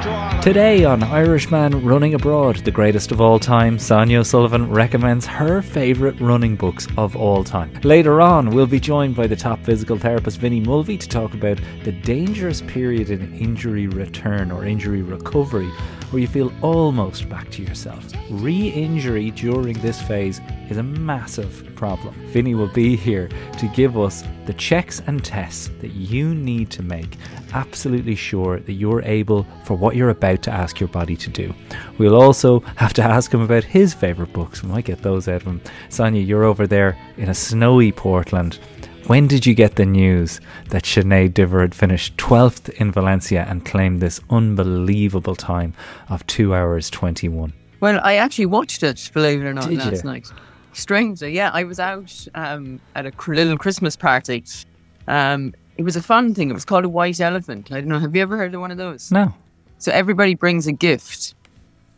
Today on Irishman Running Abroad, the greatest of all time, Sonia O'Sullivan recommends her favourite running books of all time. Later on, we'll be joined by the top physical therapist Vinnie Mulvey to talk about the dangerous period in injury return or injury recovery where you feel almost back to yourself. Re injury during this phase is a massive problem. Vinny will be here to give us the checks and tests that you need to make absolutely sure that you're able for what you're about to ask your body to do. We'll also have to ask him about his favourite books. We might get those out of him. Sonia, you're over there in a snowy Portland. When did you get the news that Sinead Diver had finished 12th in Valencia and claimed this unbelievable time of 2 hours 21? Well, I actually watched it, believe it or not, Did last you? night. Strangely, yeah, I was out um, at a cr- little Christmas party. Um, it was a fun thing. It was called a white elephant. I don't know. Have you ever heard of one of those? No. So everybody brings a gift,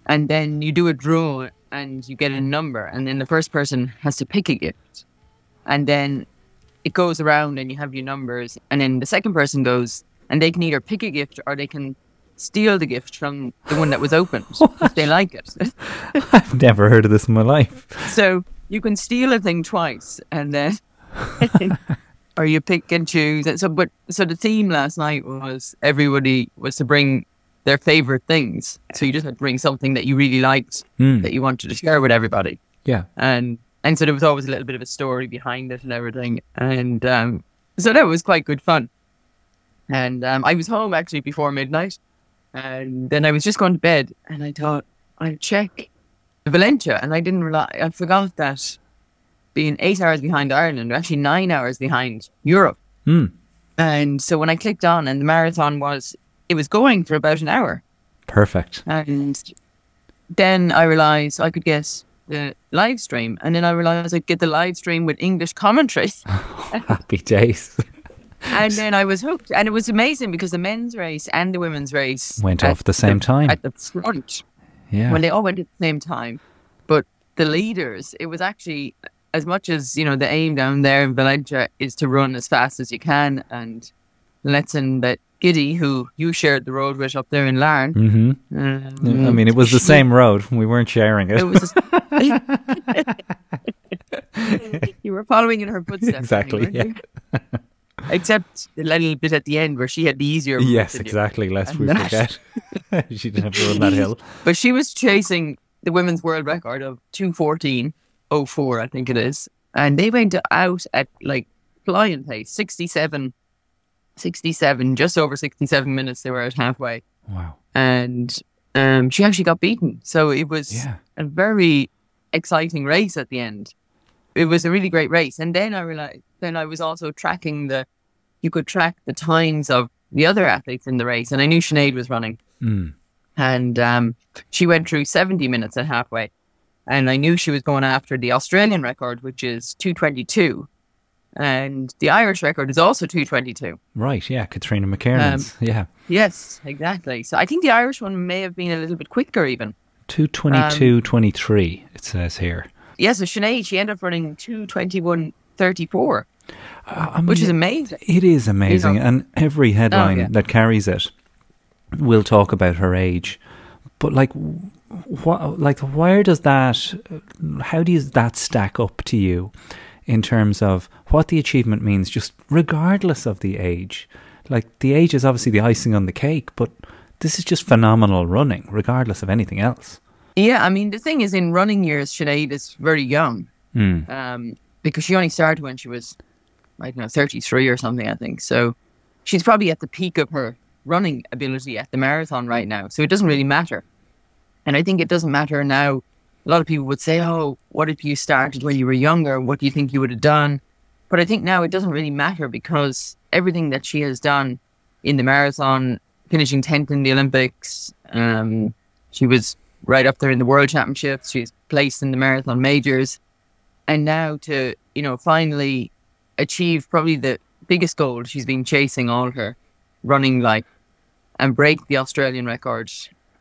and then you do a draw, and you get a number, and then the first person has to pick a gift, and then it goes around, and you have your numbers, and then the second person goes, and they can either pick a gift or they can steal the gift from the one that was opened if they like it. I've never heard of this in my life. So you can steal a thing twice, and then or you pick and choose. And so, but so the theme last night was everybody was to bring their favorite things. So you just had to bring something that you really liked Mm. that you wanted to share with everybody, Yeah. and and so there was always a little bit of a story behind it and everything, and um, so that was quite good fun. And um, I was home actually before midnight, and then I was just going to bed, and I thought I'd check Valencia, and I didn't realize I forgot that being eight hours behind Ireland, we're actually nine hours behind Europe. Mm. And so when I clicked on, and the marathon was, it was going for about an hour, Perfect. and then I realized I could get the live stream, and then I realized I'd get the live stream with English commentary, Happy days. and then I was hooked, and it was amazing because the men's race and the women's race Went off at the same time. at the front Yeah. when they all went at the same time. But the leaders, it was actually as much as you know the aim down there in Valencia is to run as fast as you can, and letting that Giddy, who you shared the road with up there in Larne, hmm um, I mean, it was the same road. We weren't sharing it. It was. you were following in her footsteps. Exactly, weren't you? Except a little bit at the end where she had the easier. yes, exactly. Lest we And that- forget. she didn't have to run that hill. But she was chasing the women's world record of 214.04, I think it is. And they went out at like flying pace, 67, 67, just over 67 minutes. They were at halfway. Wow. And um, she actually got beaten. So it was Yeah. a very exciting race at the end. It was a really great race. And then I realized, then I was also tracking the, you could track the times of the other athletes in the race. And I knew Sinead was running Mm. and um, she went through 70 minutes at halfway. And I knew she was going after the Australian record, which is 222. And the Irish record is also 222. Right. Yeah. Catherina McKiernan's. Um, yeah. Yes, exactly. So I think the Irish one may have been a little bit quicker, even. 222 23, it says here. Yeah, so Sinead, she ended up running 221.34, I mean, which is amazing. It is amazing. know. And every headline yeah. that carries it will talk about her age. But like, what, like, where does that, how does that stack up to you in terms of what the achievement means, just regardless of the age? Like, the age is obviously the icing on the cake, but this is just phenomenal running, regardless of anything else. Yeah, I mean, the thing is, in running years, Sinead is very young Mm. um, because she only started when she was, I don't know, 33 or something, I think. So she's probably at the peak of her running ability at the marathon right now. So it doesn't really matter. And I think it doesn't matter now. A lot of people would say, oh, what if you started when you were younger? What do you think you would have done? But I think now it doesn't really matter because everything that she has done in the marathon, finishing 10th in the Olympics, um, she was right up there in the World Championships. She's placed in the marathon majors. And now to, you know, finally achieve probably the biggest goal she's been chasing all her running like and break the Australian record,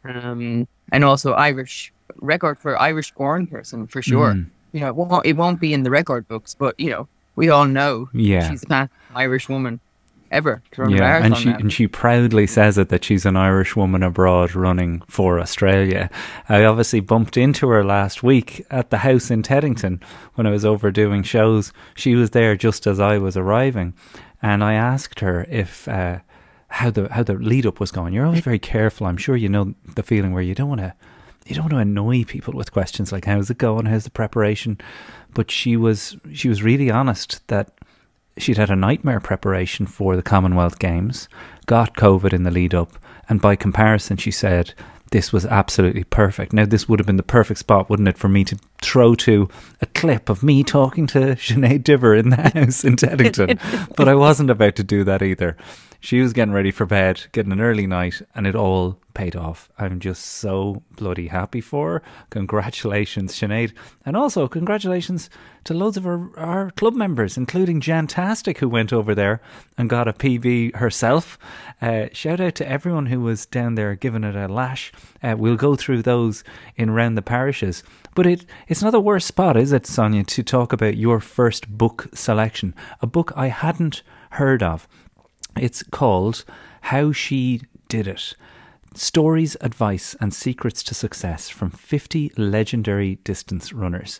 um, and also Irish record for Irish born person for sure. Mm. You know, it won't, it won't be in the record books, but you know, we all know Yeah. she's the fastest Irish woman ever to run a Yeah, and she now. and she proudly says it that she's an Irish woman abroad running for Australia. I obviously bumped into her last week at the house in Teddington when I was over doing shows. She was there just as I was arriving, and I asked her if uh, how the how the lead up was going. You're always very careful. I'm sure you know the feeling where you don't want to you don't want to annoy people with questions like how's it going, how's the preparation. But she was she was really honest that she'd had a nightmare preparation for the Commonwealth Games, got COVID in the lead up, and by comparison, she said this was absolutely perfect. Now, this would have been the perfect spot, wouldn't it, for me to throw to a clip of me talking to Sinead Diver in the house in Teddington. but I wasn't about to do that either. She was getting ready for bed, getting an early night, and it all paid off. I'm just so bloody happy for her. Congratulations, Sinead. And also, congratulations to loads of our, our club members, including Jantastic, who went over there and got a PB herself. Uh, shout out to everyone who was down there giving it a lash. Uh, we'll go through those in round the parishes. But it, it's not the worst spot, is it, Sonia, to talk about your first book selection? A book I hadn't heard of. It's called How She Did It. Stories, advice, and secrets to success from 50 legendary distance runners.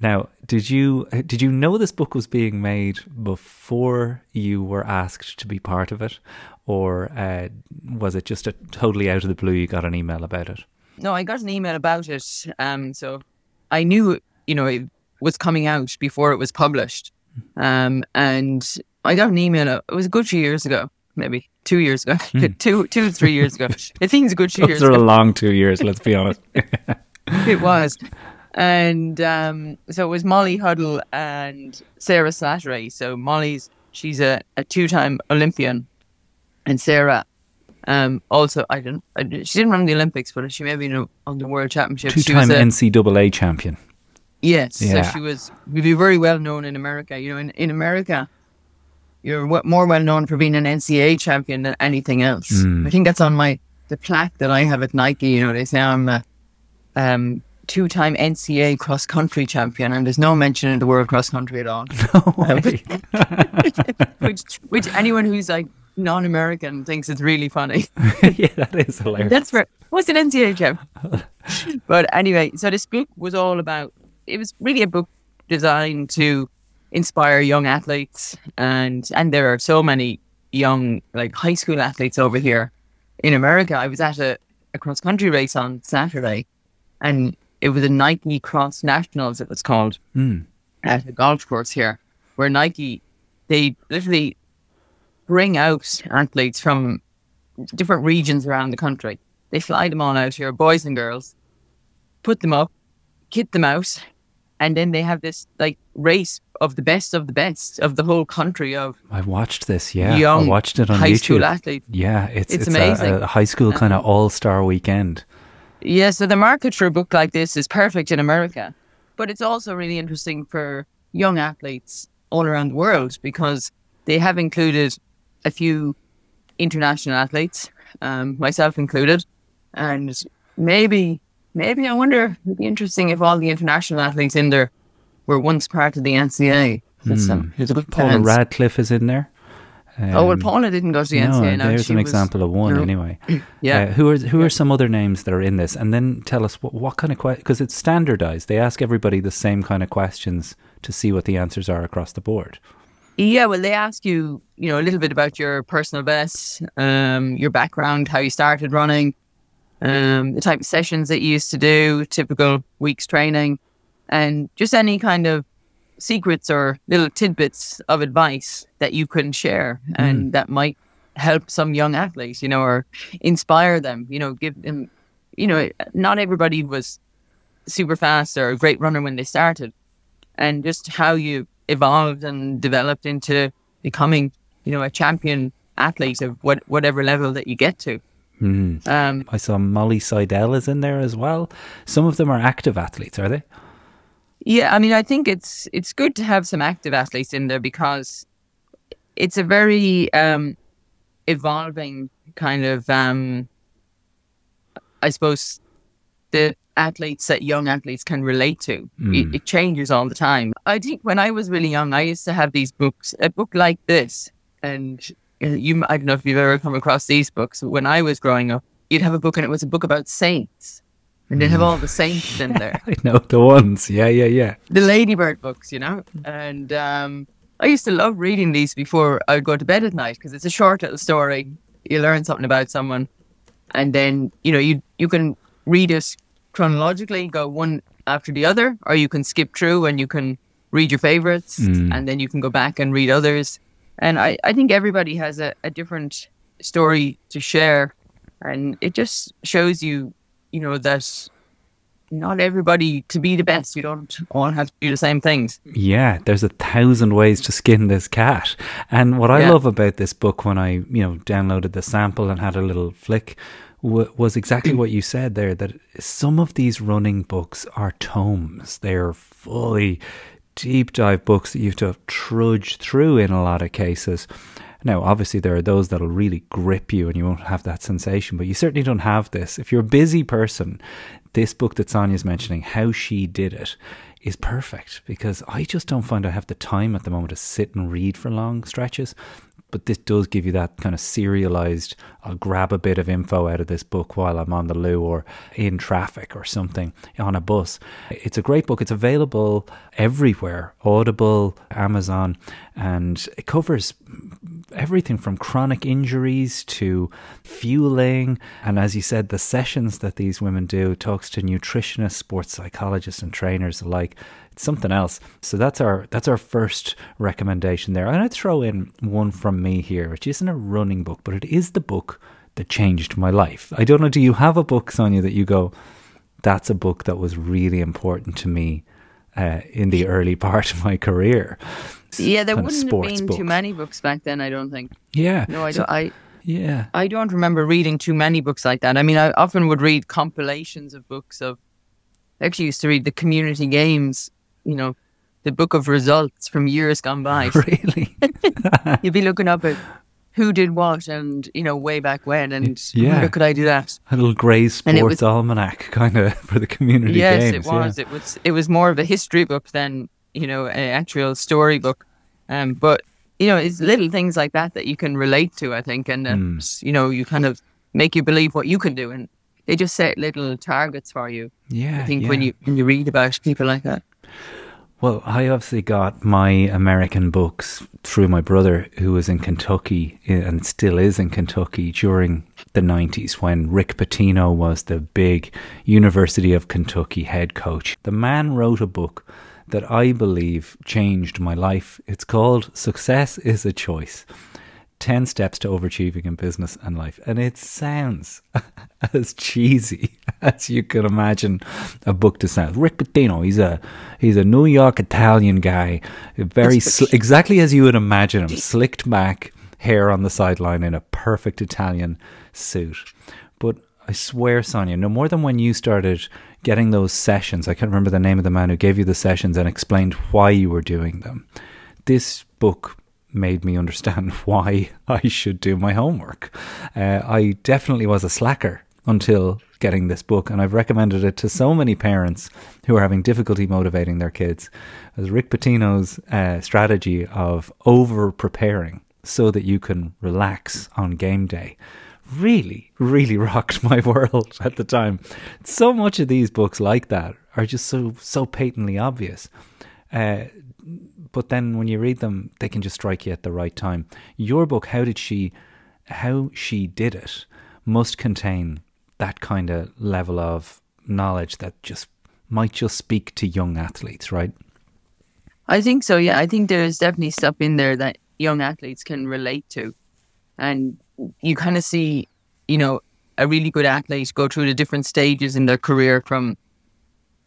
Now, did you did you know this book was being made before you were asked to be part of it, or uh, was it just a totally out of the blue? You got an email about it. No, I got an email about it. Um, so I knew, you know, it was coming out before it was published. Um, and I got an email. uh, It was a good few years ago, maybe two years ago, two, two, three years ago. I think it's a good few Those years are a long two years. Let's be honest. It was. And um, so it was Molly Huddle and Sara Slattery. So Molly's, she's a, a two-time Olympian, and Sarah, um, also I don't, I, she didn't run the Olympics, but she may be a, on the World was Two-time a- NCAA champion. Yes, Yeah. so she was would be very well known in America. You know, in, in America, you're w- more well known for being an NCAA champion than anything else. Mm. I think that's on my the plaque that I have at Nike. You know, they say I'm a um, two-time NCAA cross country champion, and there's no mention in the word cross country at all. No way. which which anyone who's like non-American thinks it's really funny. yeah, that is hilarious. That's for what's an NCAA champ? but anyway, so this book was all about. It was really a book designed to inspire young athletes, and and there are so many young like high school athletes over here in America. I was at a, a cross country race on Saturday, and it was a Nike Cross Nationals. It was called Mm. at a golf course here, where Nike they literally bring out athletes from different regions around the country. They fly them all out here, boys and girls, put them up, kit them out, and then they have this like race of the best of the best of the whole country of I watched this. Yeah, young I watched it on high YouTube. school athletes. Yeah, it's It's it's, amazing. A, a high school kind of all star weekend. Yeah, so the market for a book like this is perfect in America, but it's also really interesting for young athletes all around the world because they have included a few international athletes, um, myself included, and maybe, maybe I wonder it'd be interesting if all the international athletes in there were once part of the NCAA. That's, um, there's a good Paula chance. Radcliffe is in there. Oh well, Um, Paula didn't go to the no, NCAA. now there's she an was- example of one no. anyway. Yeah. Uh, who are who are some other names that are in this? And then tell us what, what kind of questions, because it's standardized. They ask everybody the same kind of questions to see what the answers are across the board. Yeah, well, they ask you, you know, a little bit about your personal best, um, your background, how you started running, um, the type of sessions that you used to do, typical week's training, and just any kind of secrets or little tidbits of advice that you can share and that might help some young athletes, you know, or inspire them, you know, give them, you know, not everybody was super fast or a great runner when they started and just how you evolved and developed into becoming, you know, a champion athlete of what whatever level that you get to. Mm. Um, I saw Molly Seidel is in there as well. Some of them are active athletes, are they? Yeah, I mean, I think it's it's good to have some active athletes in there because it's a very um, evolving kind of, um, I suppose, the athletes that young athletes can relate to. It, it changes all the time. I think when I was really young, I used to have these books, a book like this, and uh, you, I don't know if you've ever come across these books. When I was growing up, you'd have a book, and it was a book about saints, and they'd have all the saints in there I know the ones. Yeah, yeah, yeah. the Ladybird books, you know. And um, I used to love reading these before I would go to bed at night because it's a short little story. You learn something about someone, and then you know you you can read it chronologically, go one after the other, or you can skip through and you can read your favorites, and then you can go back and read others. And I I think everybody has a, a different story to share, and it just shows you, you know, that not everybody to be the best. You don't all have to do the same things. Yeah, there's a thousand ways to skin this cat. And what I Yeah. love about this book when I, you know, downloaded the sample and had a little flick w- was exactly what you said there that some of these running books are tomes. They're fully deep dive books that you have to trudge through in a lot of cases. Now, obviously, there are those that'll really grip you and you won't have that sensation, but you certainly don't have this. If you're a busy person, this book that Sonia's mentioning, How She Did It, is perfect because I just don't find I have the time at the moment to sit and read for long stretches. But this does give you that kind of serialized, I'll grab a bit of info out of this book while I'm on the loo or in traffic or something on a bus. It's a great book. It's available everywhere Audible, Amazon, and it covers everything from chronic injuries to fueling. And as you said, the sessions that these women do talks to nutritionists, sports psychologists, and trainers alike. It's something else. So that's our that's our first recommendation there. I'm going to throw in one from me here, which isn't a running book, but it is the book that changed my life. I don't know. Do you have a book, Sonia, that you go? That's a book that was really important to me uh, in the early part of my career. Yeah, there wouldn't have been book. too many books back then. I don't think. Yeah. No, I So- don't. I yeah. I don't remember reading too many books like that. I mean, I often would read compilations of books of. I actually used to read the community games. You know, the book of results from years gone by. Really? You'd be looking up at who did what, and you know, way back when, and Yeah. where could I do that? a little grey sports was- almanac kind of for the community yes, games. it was. It was. It was more of a history book than you know an actual storybook. Um, but you know, it's little things like that that you can relate to. I think, and Hmm. you know, you kind of make you believe what you can do, and they just set little targets for you. Yeah. I think yeah. when you when you read about people like that. Well, I obviously got my American books through my brother, who was in Kentucky and still is in Kentucky during the 90s when Rick Pitino was the big University of Kentucky head coach. The man wrote a book that I believe changed my life. It's called Success is a Choice 10 Steps to Overachieving in Business and Life. And it sounds as cheesy as you can imagine a book to sound. Rick Pitino, he's a he's a New York Italian guy, very sl- exactly as you would imagine him, slicked back, hair on the sideline in a perfect Italian suit. But I swear, Sonia, no more than when you started getting those sessions. I can't remember the name of the man who gave you the sessions and explained why you were doing them. This book made me understand why I should do my homework. Uh, I definitely was a slacker until getting this book, and I've recommended it to so many parents who are having difficulty motivating their kids. As Rick Pitino's uh, strategy of over preparing so that you can relax on game day really, really rocked my world at the time. So much of these books like that are just so so patently obvious. Uh, but then when you read them, they can just strike you at the right time. Your book, how did she, how she did it, must contain that kind of level of knowledge that just might just speak to young athletes, right? I think so. Yeah, I think there's definitely stuff in there that young athletes can relate to, and you kind of see, you know, a really good athlete go through the different stages in their career from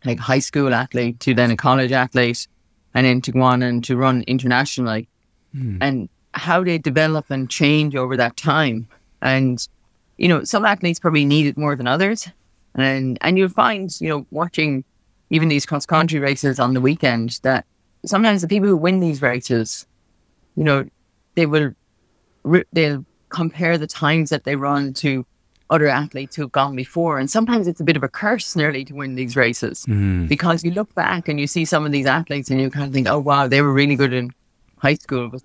like high school athlete to then a college athlete, and then to go on and to run internationally, hmm. and how they develop and change over that time. And you know, some athletes probably need it more than others, and and you'll find, you know, watching even these cross country races on the weekend that sometimes the people who win these races, you know, they will they'll compare the times that they run to other athletes who've gone before. And sometimes it's a bit of a curse nearly to win these races mm-hmm. because you look back and you see some of these athletes and you kind of think, oh, wow, they were really good in high school. But,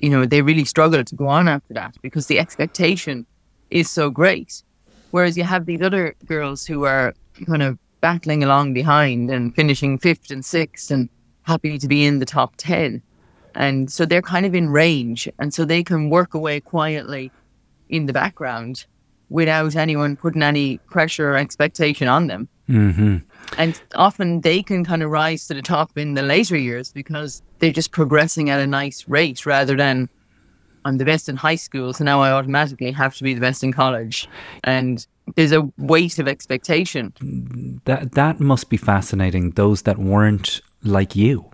you know, they really struggled to go on after that because the expectation is so great. Whereas you have these other girls who are kind of battling along behind and finishing fifth and sixth and happy to be in the top 10. And so they're kind of in range. And so they can work away quietly in the background without anyone putting any pressure or expectation on them. Mm-hmm. And often they can kind of rise to the top in the later years because they're just progressing at a nice rate rather than I'm the best in high school, so now I automatically have to be the best in college. And there's a weight of expectation. That that must be fascinating. Those that weren't like you,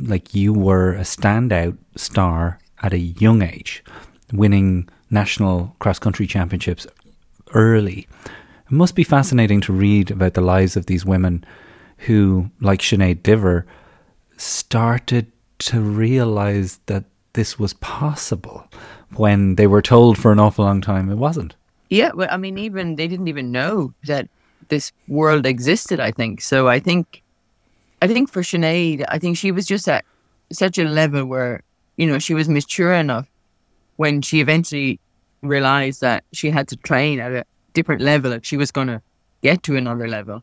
like you were a standout star at a young age, winning national cross country championships early. It must be fascinating to read about the lives of these women who, like Sinead Diver, started to realize that this was possible when they were told for an awful long time it wasn't. Yeah, well, I mean, even they didn't even know that this world existed. I think so. I think, I think for Sinead, I think she was just at such a level where you know she was mature enough when she eventually realized that she had to train at a different level if she was going to get to another level,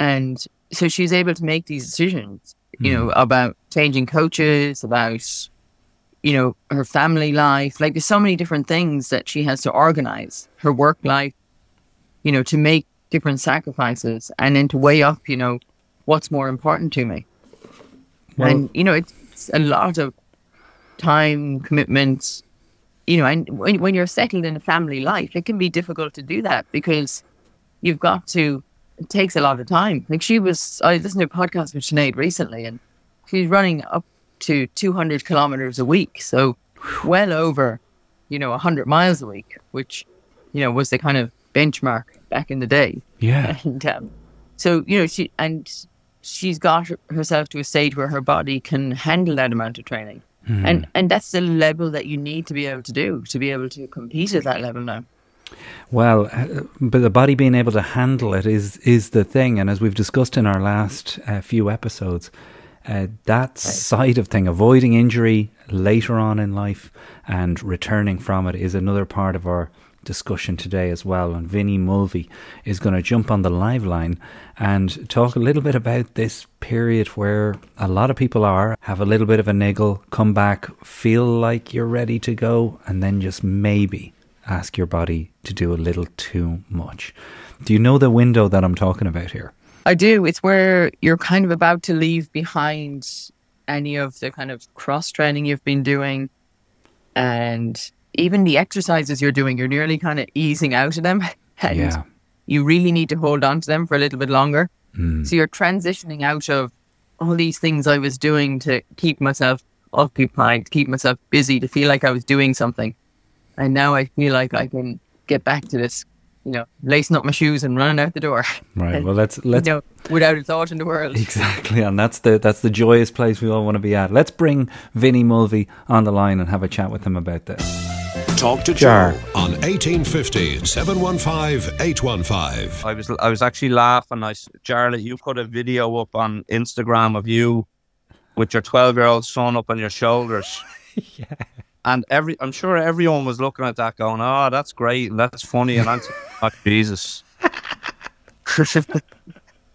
and so she's able to make these decisions. You know hmm. about changing coaches, about you know, her family life. Like there's so many different things that she has to organize her work life, you know, to make different sacrifices and then to weigh up, you know, what's more important to me. Well- and, you know, it's a lot of time, commitment, you know, and when, when you're settled in a family life, it can be difficult to do that because you've got to, it takes a lot of time. Like she was, I listened to a podcast with Sinead recently and she's running up to 200 kilometers a week. So well over, you know, 100 miles a week, which, you know, was the kind of benchmark back in the day. Yeah. And um, so, you know, she, and she's got herself to a stage where her body can handle that amount of training. And, and that's the level that you need to be able to do, to be able to compete at that level now. Well, uh, but the body being able to handle it is is the thing, and as we've discussed in our last uh, few episodes, uh, that side of thing, avoiding injury later on in life and returning from it, is another part of our discussion today as well. And Vinny Mulvey is going to jump on the live line and talk a little bit about this period where a lot of people are have a little bit of a niggle, come back, feel like you're ready to go, and then just maybe ask your body to do a little too much. Do you know the window that I'm talking about here? I do. It's where you're kind of about to leave behind any of the kind of cross training you've been doing and even the exercises you're doing, you're nearly kind of easing out of them. And Yeah. you really need to hold on to them for a little bit longer. Mm. So you're transitioning out of all these things I was doing to keep myself occupied, to keep myself busy, to feel like I was doing something. And now I feel like I can get back to this, you know, lacing up my shoes and running out the door. Right. And, Well, let's let's you know, without a thought in the world. Exactly, and that's the that's the joyous place we all want to be at. Let's bring Vinny Mulvey on the line and have a chat with him about this. Talk to Jar. Joe on 1850 715 815. I was I was actually laughing. I s- Jarlath, you put a video up on Instagram of you with your twelve year old son up on your shoulders. yeah. And every I'm sure everyone was looking at that going, Oh, that's great and that's funny and I'm like, Jesus.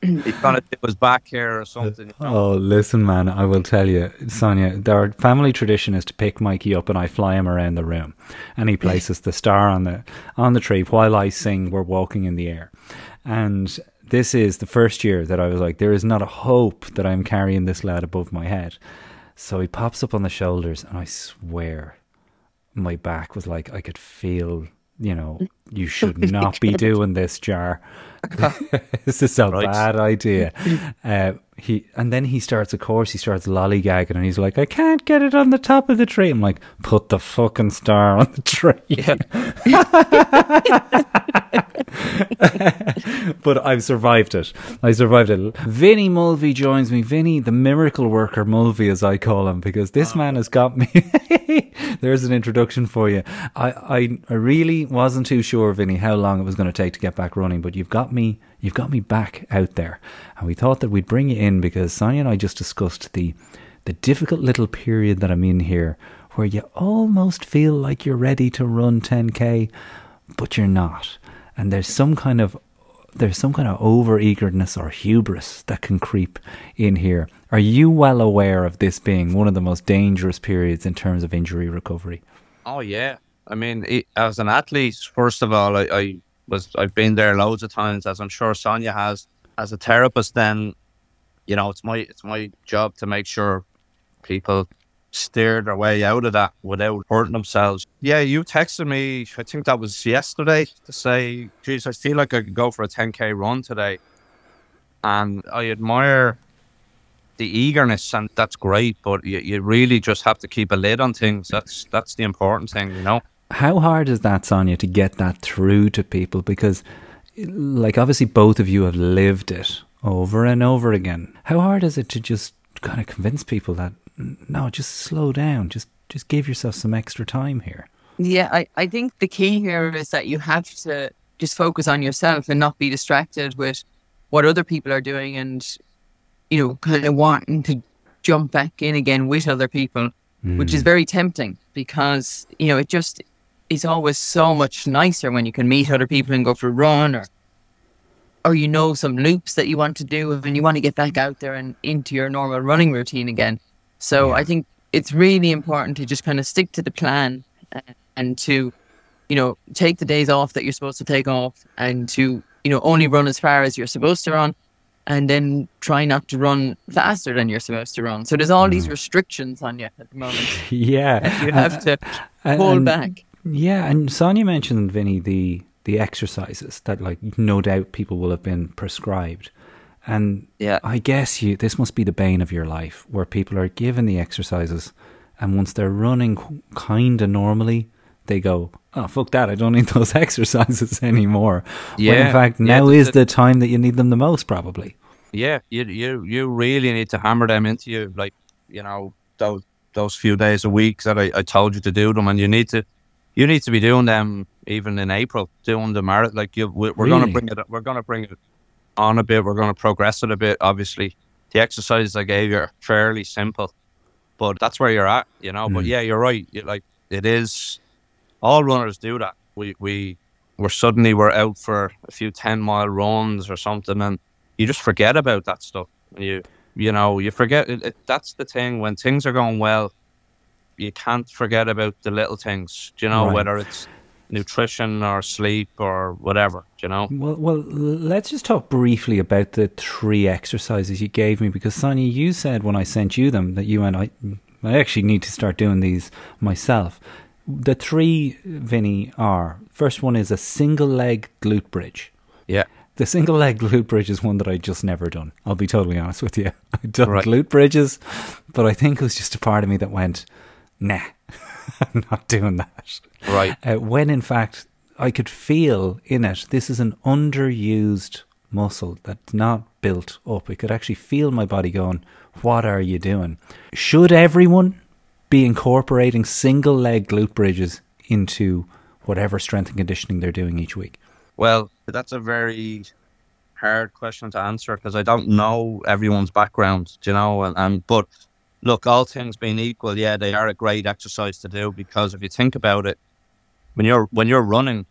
He gonna dip his back here or something. you know? Oh, listen, man, I will tell you, Sonia, our family tradition is to pick Mikey up and I fly him around the room, and he places the star on the on the tree while I sing. We're walking in the air, and this is the first year that I was like, there is not a hope that I'm carrying this lad above my head. So he pops up on the shoulders, and I swear, my back was like I could feel. You know, you should not be doing this, Jar. this is a Right. bad idea. Uh, he and then he starts, of course, he starts lollygagging, and he's like, "I can't get it on the top of the tree." I'm like, "Put the fucking star on the tree." but I've survived it. I survived it. Vinny Mulvey joins me. Vinny, the miracle worker Mulvey, as I call him, because this man has got me. There's an introduction for you. I, I, I really wasn't too sure, Vinny, how long it was going to take to get back running, but you've got me. You've got me back out there, and we thought that we'd bring you in because Sonia and I just discussed the the difficult little period that I'm in here, where you almost feel like you're ready to run 10k, but you're not and there's some kind of there's some kind of over eagerness or hubris that can creep in here. Are you well aware of this being one of the most dangerous periods in terms of injury recovery? Oh yeah, I mean, as an athlete, first of all, I, I was I've been there loads of times, as I'm sure Sonia has. As a therapist, then you know it's my it's my job to make sure people steer their way out of that without hurting themselves. Yeah, you texted me, I think that was yesterday, to say, geez, I feel like I could go for a 10K run today. And I admire the eagerness, and that's great, but you, you really just have to keep a lid on things. That's that's the important thing, you know? How hard is that, Sonia, to get that through to people? Because, like, obviously, both of you have lived it over and over again. How hard is it to just kind of convince people that no, just slow down. Just just give yourself some extra time here. Yeah, I, I think the key here is that you have to just focus on yourself and not be distracted with what other people are doing and, you know, kind of wanting to jump back in again with other people, mm. which is hmm. very tempting because, you know, it just is always so much nicer when you can meet other people and go for a run or or you know some loops that you want to do and you want to get back out there and into your normal running routine again. So yeah. I think it's really important to just kind of stick to the plan and to, you know, take the days off that you're supposed to take off and to, you know, only run as far as you're supposed to run and then try not to run faster than you're supposed to run. So there's all mm. these restrictions on you at the moment. yeah. You have to pull back. Yeah. And Sonia mentioned, Vinny, the, the exercises that, like, no doubt people will have been prescribed. And yeah, I guess you this must be the bane of your life, where people are given the exercises, and once they're running kind of normally, they go, "Oh fuck that! I don't need those exercises anymore." Yeah, when in fact now yeah, is the, the time that you need them the most, probably. Yeah, you you you really need to hammer them into you, like you know those those few days a week that I, I told you to do them, and you need to you need to be doing them even in April, doing the marathon. Like you, we're, we're really? going to bring it. We're going to bring it on a bit. We're going to progress it a bit. Obviously, the exercises I gave you are fairly simple, but that's where you're at, you know. Mm. But yeah, you're right. Like it is. All runners do that. We we we're suddenly we're out for a few ten mile runs or something, and you just forget about that stuff. You you know you forget. It, it, that's the thing when things are going well. You can't forget about the little things. Do you know right. whether it's nutrition or sleep or whatever, you know? Well, well, let's just talk briefly about the three exercises you gave me because Sonia, you said when I sent you them that you and I, I actually need to start doing these myself. The three, Vinny, are first one is a single leg glute bridge. Yeah. The single leg glute bridge is one that I just never done. I'll be totally honest with you. I've done right. glute bridges, but I think it was just a part of me that went, nah, I'm not doing that. Right. Uh, when in fact, I could feel in it, this is an underused muscle that's not built up. I could actually feel my body going, What are you doing? Should everyone be incorporating single leg glute bridges into whatever strength and conditioning they're doing each week? Well, that's a very hard question to answer because I don't know everyone's background, you know, and, and but look, all things being equal, yeah, they are a great exercise to do because if you think about it, when you're when you're running,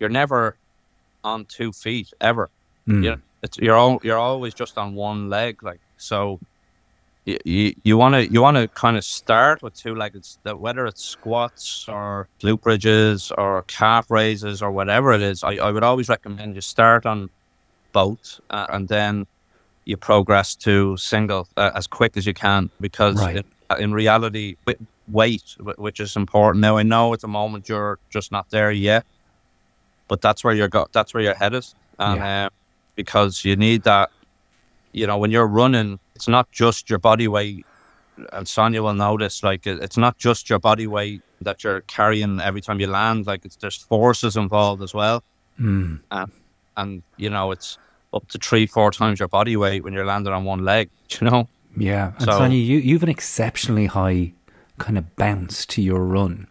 you're never on two feet ever. Mm. You it's you're all, you're always just on one leg, like so. You you want to you want to kind of start with two legs, that whether it's squats or glute bridges or calf raises or whatever it is. I, I would always recommend you start on both uh, and then you progress to single uh, as quick as you can because right. in, uh, in, reality weight which is important now i know at the moment you're just not there yet but that's where you're go- that's where your head is and yeah. uh, because you need that you know when you're running it's not just your body weight and sonia will notice like it's not just your body weight that you're carrying every time you land like it's there's forces involved as well and and you know it's up to three four times your body weight when you're landing on one leg. You know. Yeah, and So- Sonia, you you've an exceptionally high kind of bounce to your run.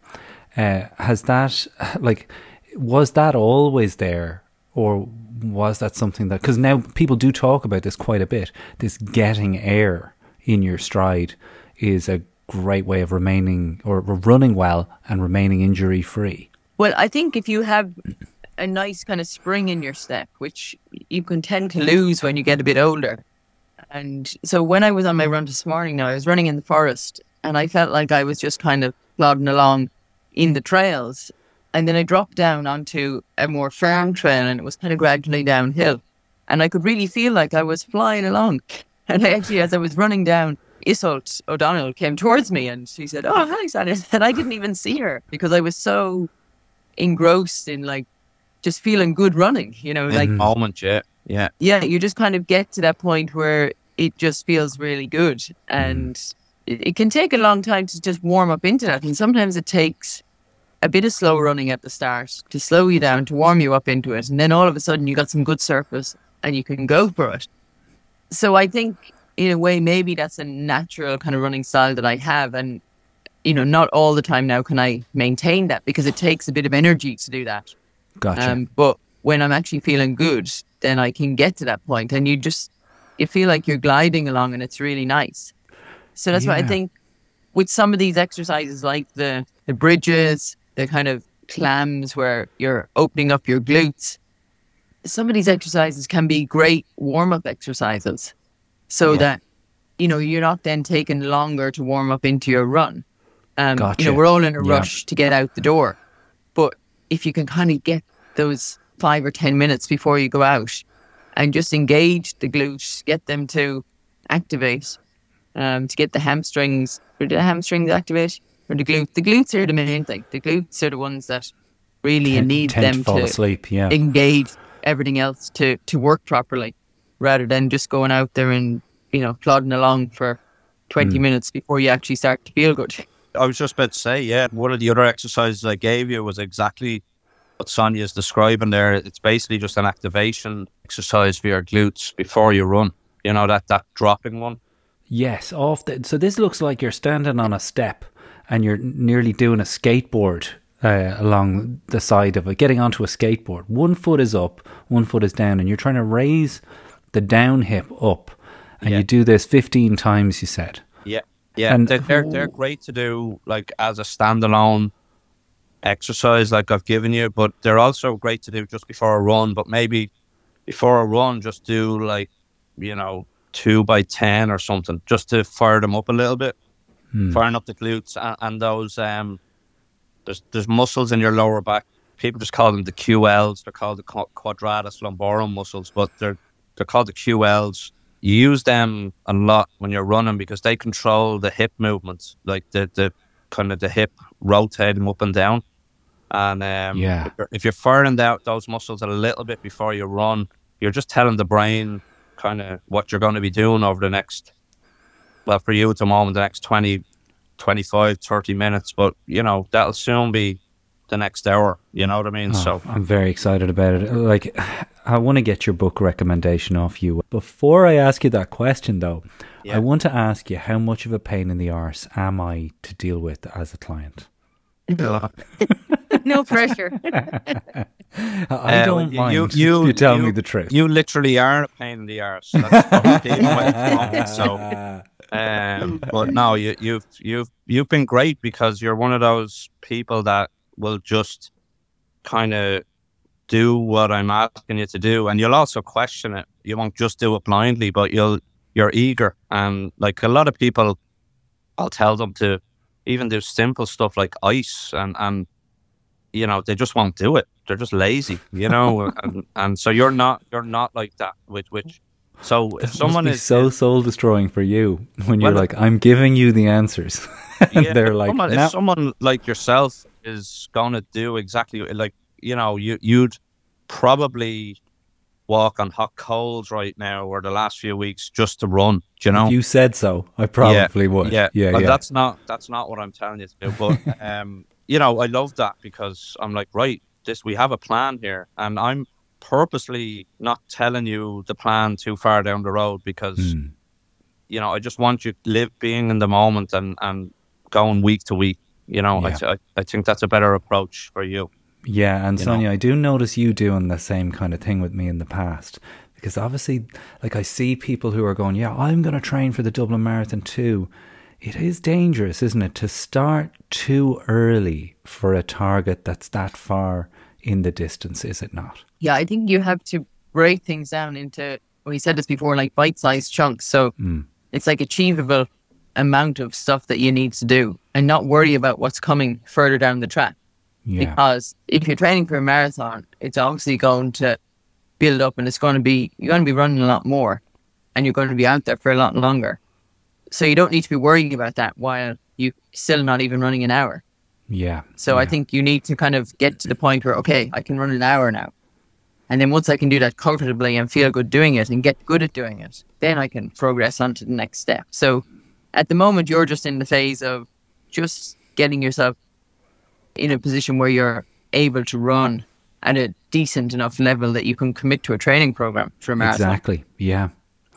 Uh, has that like was that always there, or was that something that because now people do talk about this quite a bit? This getting air in your stride is a great way of remaining or running well and remaining injury free. Well, I think if you have a nice kind of spring in your step, which you can tend to lose when you get a bit older. And so when I was on my run this morning now, I was running in the forest and I felt like I was just kind of plodding along in the trails. And then I dropped down onto a more firm trail and it was kind of gradually downhill. And I could really feel like I was flying along. And I actually, as I was running down, Isolt O'Donnell came towards me and she said, Oh, hi, Sally. And I didn't even see her because I was so engrossed in like just feeling good running, you know, like, moment, yeah, yeah. yeah, you just kind of get to that point where it just feels really good. And it, it can take a long time to just warm up into that. And sometimes it takes a bit of slow running at the start to slow you down, to warm you up into it. And then all of a sudden you got some good surface and you can go for it. So I think in a way, maybe that's a natural kind of running style that I have. And, you know, not all the time now can I maintain that because it takes a bit of energy to do that. Gotcha. Um, but when I'm actually feeling good, then I can get to that point, and you just you feel like you're gliding along, and it's really nice. So that's why I think with some of these exercises, like the the bridges, the kind of clams where you're opening up your glutes, some of these exercises can be great warm up exercises, so that you know you're not then taking longer to warm up into your run. Um, You know, we're all in a Yeah. rush to get out the door, if you can kind of get those five or 10 minutes before you go out and just engage the glutes, get them to activate, um, to get the hamstrings, or the hamstrings activate, or the glutes. The glutes are the main thing. The glutes are the ones that really you need them to fall to asleep. Yeah. engage everything else to, to work properly rather than just going out there and, you know, plodding along for 20 Hmm. minutes before you actually start to feel good. I was just about to say, yeah, one of the other exercises I gave you was exactly what Sonia's describing there. It's basically just an activation exercise for your glutes before you run. You know, that, that dropping one. Yes, off the, so this looks like you're standing on a step and you're nearly doing a skateboard uh, along the side of it, getting onto a skateboard. One foot is up, one foot is down, and you're trying to raise the down hip up. And Yeah. you do this 15 times, you said. Yeah. Yeah. And- they're, they're, great to do like as a standalone exercise like I've given you, but they're also great to do just before a run. But maybe before a run, just do like, you know, two by 10 or something, just to fire them up a little bit. Firing up the glutes and, and those, um, there's, there's muscles in your lower back. People just call them the QLs. They're called the quadratus lumborum muscles, but they're, they're called the QLs. You use them a lot when you're running because they control the hip movements, like the, the kind of the hip rotating up and down. And um, Yeah. if, you're, if you're firing out those muscles a little bit before you run, you're just telling the brain kind of what you're going to be doing over the next, well, for you at the moment, the next 20, 25, 30 minutes. But, you know, that'll soon be the next hour. You know what I mean? Oh, so, I'm very excited about it. Like, I want to get your book recommendation off you. Before I ask you that question, though, Yeah. I want to ask you how much of a pain in the arse am I to deal with as a client? no pressure. I Uh, don't you- mind. you- if you- you tell you- me the truth. you literally are a pain in the arse. That's probably the way it's going. So, Um, but no, you, you've you've you've been great because you're one of those people that will just kind of do what I'm asking you to do, and you'll also question it. You won't just do it blindly, but you'll you're eager, and like a lot of people, I'll tell them to even do simple stuff like ice, and and you know they just won't do it. They're just lazy, you know, and and so you're not you're not like that. Which which so if someone is so soul destroying for you when you're Well, like, I'm giving you the answers, and Yeah, they're if like, someone, "No." if someone like yourself is going to do exactly like you know you you'd probably walk on hot coals right now or the last few weeks just to run do you know If you said so, I probably would. yeah yeah, but yeah. that's not that's not what i'm telling you to do but um you know i love that because i'm like right this we have a plan here, and I'm purposely not telling you the plan too far down the road because Mm. you know I just want you to live being in the moment and and going week to week. You know, I, Yeah. I I think that's a better approach for you. Yeah, and You know? Sonia, I do notice you doing the same kind of thing with me in the past. Because obviously, like I see people who are going, yeah, I'm going to train for the Dublin Marathon too. It is dangerous, isn't it, to start too early for a target that's that far in the distance, is it not? Yeah, I think you have to break things down into, well, you said this before, like bite sized chunks. So Mm. it's like achievable amount of stuff that you need to do and not worry about what's coming further down the track. Yeah. Because if you're training for a marathon, it's obviously going to build up and it's going to be, you're going to be running a lot more and you're going to be out there for a lot longer. So you don't need to be worrying about that while you're still not even running an hour. Yeah. So I think you need to kind of get to the point where, okay, I can run an hour now. And then once I can do that comfortably and feel good doing it and get good at doing it, then I can progress on to the next step. So at the moment, you're just in the phase of just getting yourself in a position where you're able to run at a decent enough level that you can commit to a training program for a marathon. Exactly. Yeah.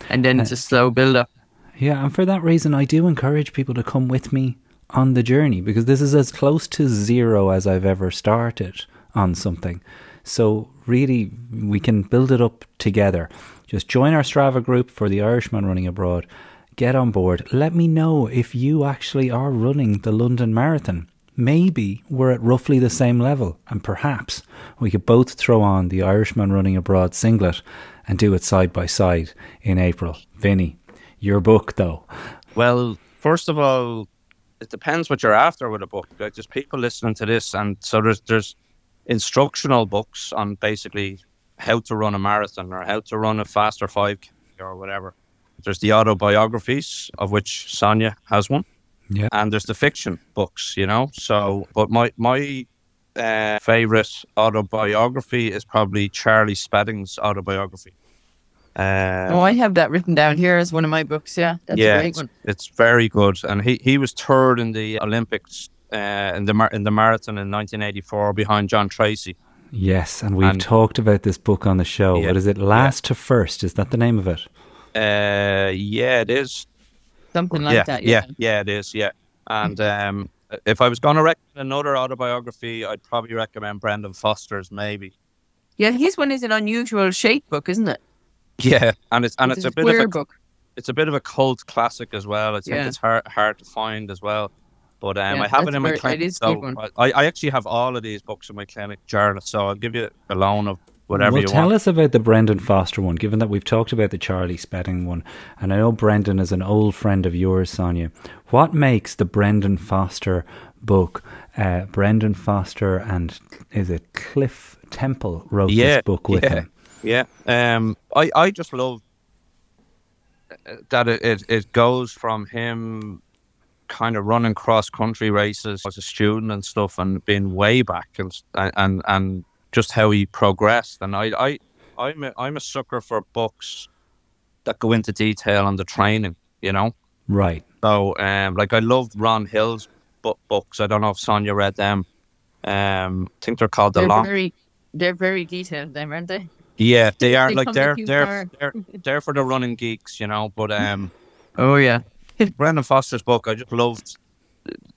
And then uh, it's a slow build up. Yeah, and for that reason, I do encourage people to come with me on the journey because this is as close to zero as I've ever started on something. So, really, we can build it up together. Just join our Strava group for the Irishman running abroad. Get on board. Let me know if you actually are running the London Marathon. Maybe we're at roughly the same level, and perhaps we could both throw on the Irishman running abroad singlet and do it side by side in April. Vinny, your book though. Well, first of all, it depends what you're after with a book. Like there's people listening to this, and so there's there's instructional books on basically how to run a marathon or how to run a faster five or whatever. There's the autobiographies of which Sonia has one, Yeah. and there's the fiction books. You know, so but my my uh, favorite autobiography is probably Charlie Spedding's autobiography. Uh, Oh, I have that written down here as one of my books. Yeah, that's yeah, a great it's, one. it's very good, and he, he was third in the Olympics uh, in the mar- in the marathon in 1984 behind John Treacy. Yes, and we've And- talked about this book on the show. Yeah, What is it? Last to First. Is that the name of it? Uh, yeah, it is. Something like yeah, that. yeah, Yeah. yeah, it is. Yeah, and um, if I was going to recommend another autobiography, I'd probably recommend Brendan Foster's. Maybe. Yeah, his one is an unusual shape book, isn't it? Yeah, and it's and it's, a bit of a book. it's a bit of a cult classic as well. I think Yeah. it's hard hard to find as well. But um, Yeah, I have it in my clinic. is a good So one. I, I actually have all of these books in my clinic journal. So I'll give you a loan of whatever well, tell want. us about the Brendan Foster one, given that we've talked about the Charlie Spedding one. And I know Brendan is an old friend of yours, Sonia. What makes the Brendan Foster book? Uh, Brendan Foster and is it Cliff Temple wrote yeah, this book with yeah, him? Yeah. Um, I, I just love that it, it, it goes from him kind of running cross country races as a student and stuff and being way back and and and just how he progressed and I I I'm a, I'm a sucker for books that go into detail on the training you know Right. so um like I love Ron Hill's book, books I don't know if Sonia read them um I think they're called the They're long very, they're very detailed, them, aren't they? Yeah, they are They like they're they're, they're they're for the running geeks, you know. But um, Oh yeah. Brendan Foster's book, I just loved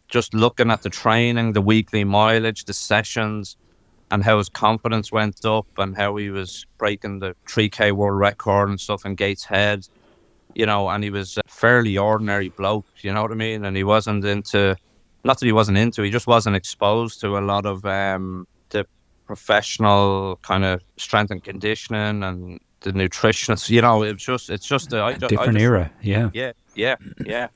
just looking at the training, the weekly mileage, the sessions, and how his confidence went up, and how he was breaking the three k world record and stuff in Gateshead, you know. And he was a fairly ordinary bloke, you know what I mean. And he wasn't into, not that he wasn't into, he just wasn't exposed to a lot of um the professional kind of strength and conditioning and the nutritionists. You know, it's just it's just a, I, I Different just- era. Yeah. Yeah, yeah, yeah.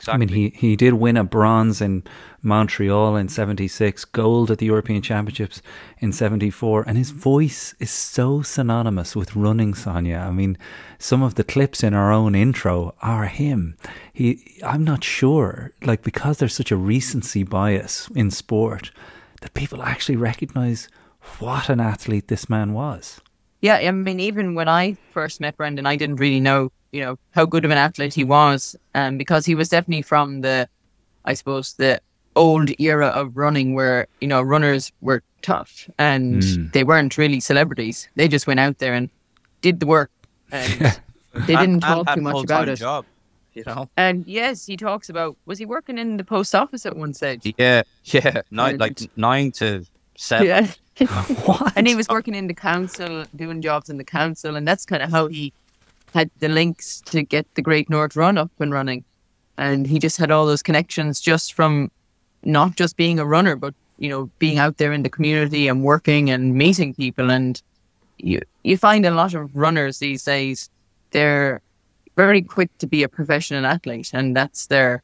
Exactly. I mean, he, he did win a bronze in Montreal in 76, gold at the European Championships in 74, and his voice is so synonymous with running, Sonia. I mean, some of the clips in our own intro are him. He, I'm not sure, like, because there's such a recency bias in sport, that people actually recognize what an athlete this man was. Yeah, I mean, even when I first met Brendan, I didn't really know, you know, how good of an athlete he was, um, because he was definitely from the, I suppose, the old era of running where you know runners were tough and Mm. they weren't really celebrities. They just went out there and did the work, and they didn't talk and too much about it. Job, you know. And yes, he talks about was he working in the post office at one stage? Yeah, yeah, nine, like nine to seven. Yeah. What? and he was working in the council, doing jobs in the council, and that's kind of how he had the links to get the Great North Run up and running. And he just had all those connections just from not just being a runner, but you know, being out there in the community and working and meeting people. And you you find a lot of runners these days, they're very quick to be a professional athlete, and that's their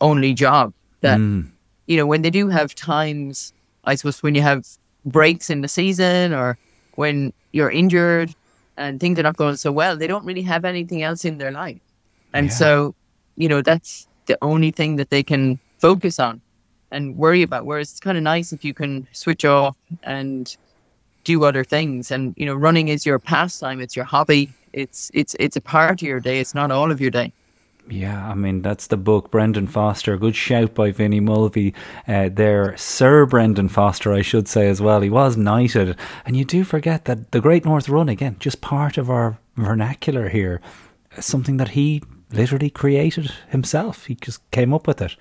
only job. That Mm. you know, when they do have times, I suppose when you have breaks in the season or when you're injured and things are not going so well, they don't really have anything else in their life. And Yeah. so, you know, that's the only thing that they can focus on and worry about. Whereas it's kind of nice if you can switch off and do other things. And, you know, running is your pastime, it's your hobby. It's it's it's a part of your day. It's not all of your day. Yeah, I mean that's the book. Brendan Foster, good shout by Vinnie Mulvey. Uh, there, Sir Brendan Foster, I should say as well. He was knighted, and you do forget that the Great North Run again, just part of our vernacular here, something that he literally created himself. He just came up with it.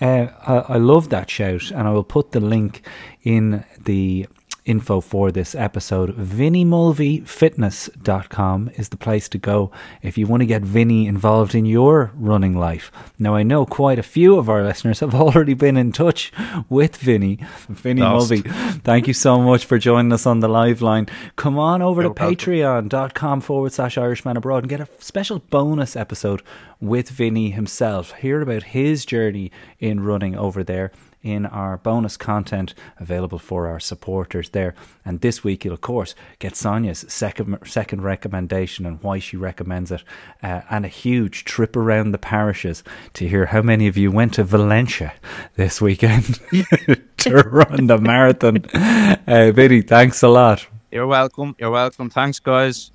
Uh, I, I love that shout, and I will put the link in the info for this episode. VinnieMulveyFitness.com is the place to go if you want to get Vinny involved in your running life. Now, I know quite a few of our listeners have already been in touch with Vinny. Vinny Lost. Mulvey, thank you so much for joining us on the live line. Come on over No to problem. patreon.com forward slash Irishman Abroad and get a special bonus episode with Vinny himself. Hear about his journey in running over there in our bonus content available for our supporters there. And this week, you'll of course get Sonia's second second recommendation and why she recommends it, uh, and a huge trip around the parishes to hear how many of you went to Valencia this weekend to run the marathon. Uh, Vinny, thanks a lot. You're welcome. You're welcome. Thanks, guys.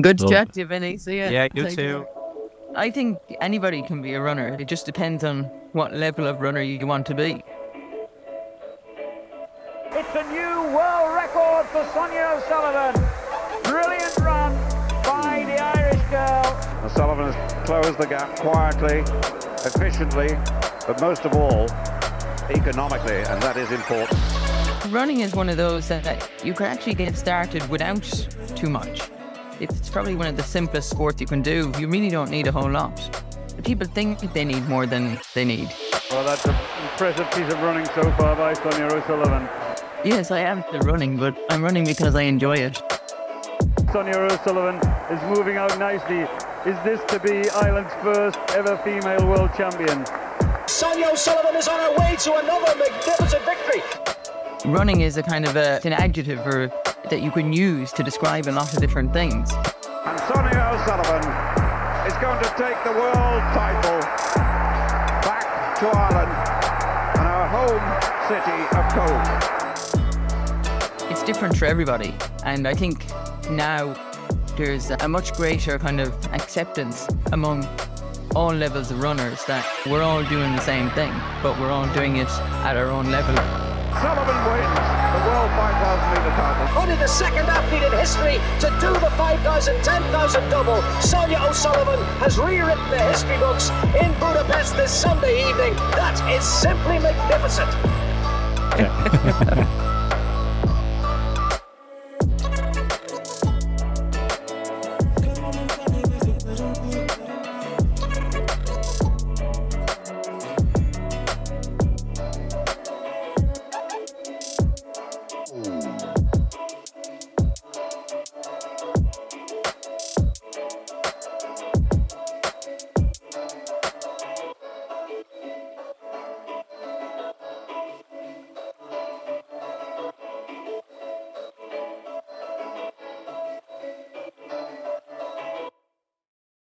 Good to Love chat to you, Vinny. See ya. Yeah, you Take too. care. I think anybody can be a runner. It just depends on what level of runner you want to be. For Sonia O'Sullivan. Brilliant run by the Irish girl. O'Sullivan has closed the gap quietly, efficiently, but most of all, economically, and that is important. Running is one of those that, that you can actually get started without too much. It's probably one of the simplest sports you can do. You really don't need a whole lot. People think they need more than they need. Well, that's an impressive piece of running so far by Sonia O'Sullivan. Yes, I am still running, but I'm running because I enjoy it. Sonia O'Sullivan is moving out nicely. Is this to be Ireland's first ever female world champion? Sonia O'Sullivan is on her way to another magnificent victory. Running is a kind of a, an adjective or, that you can use to describe a lot of different things. And Sonia O'Sullivan is going to take the world title back to Ireland and our home city of Cobh. It's different for everybody. And I think now there's a much greater kind of acceptance among all levels of runners that we're all doing the same thing, but we're all doing it at our own level. Sullivan wins the World 5,000 metre title. Only the second athlete in history to do the 5,000, 10,000 double. Sonia O'Sullivan has rewritten the history books in Budapest this Sunday evening. That is simply magnificent.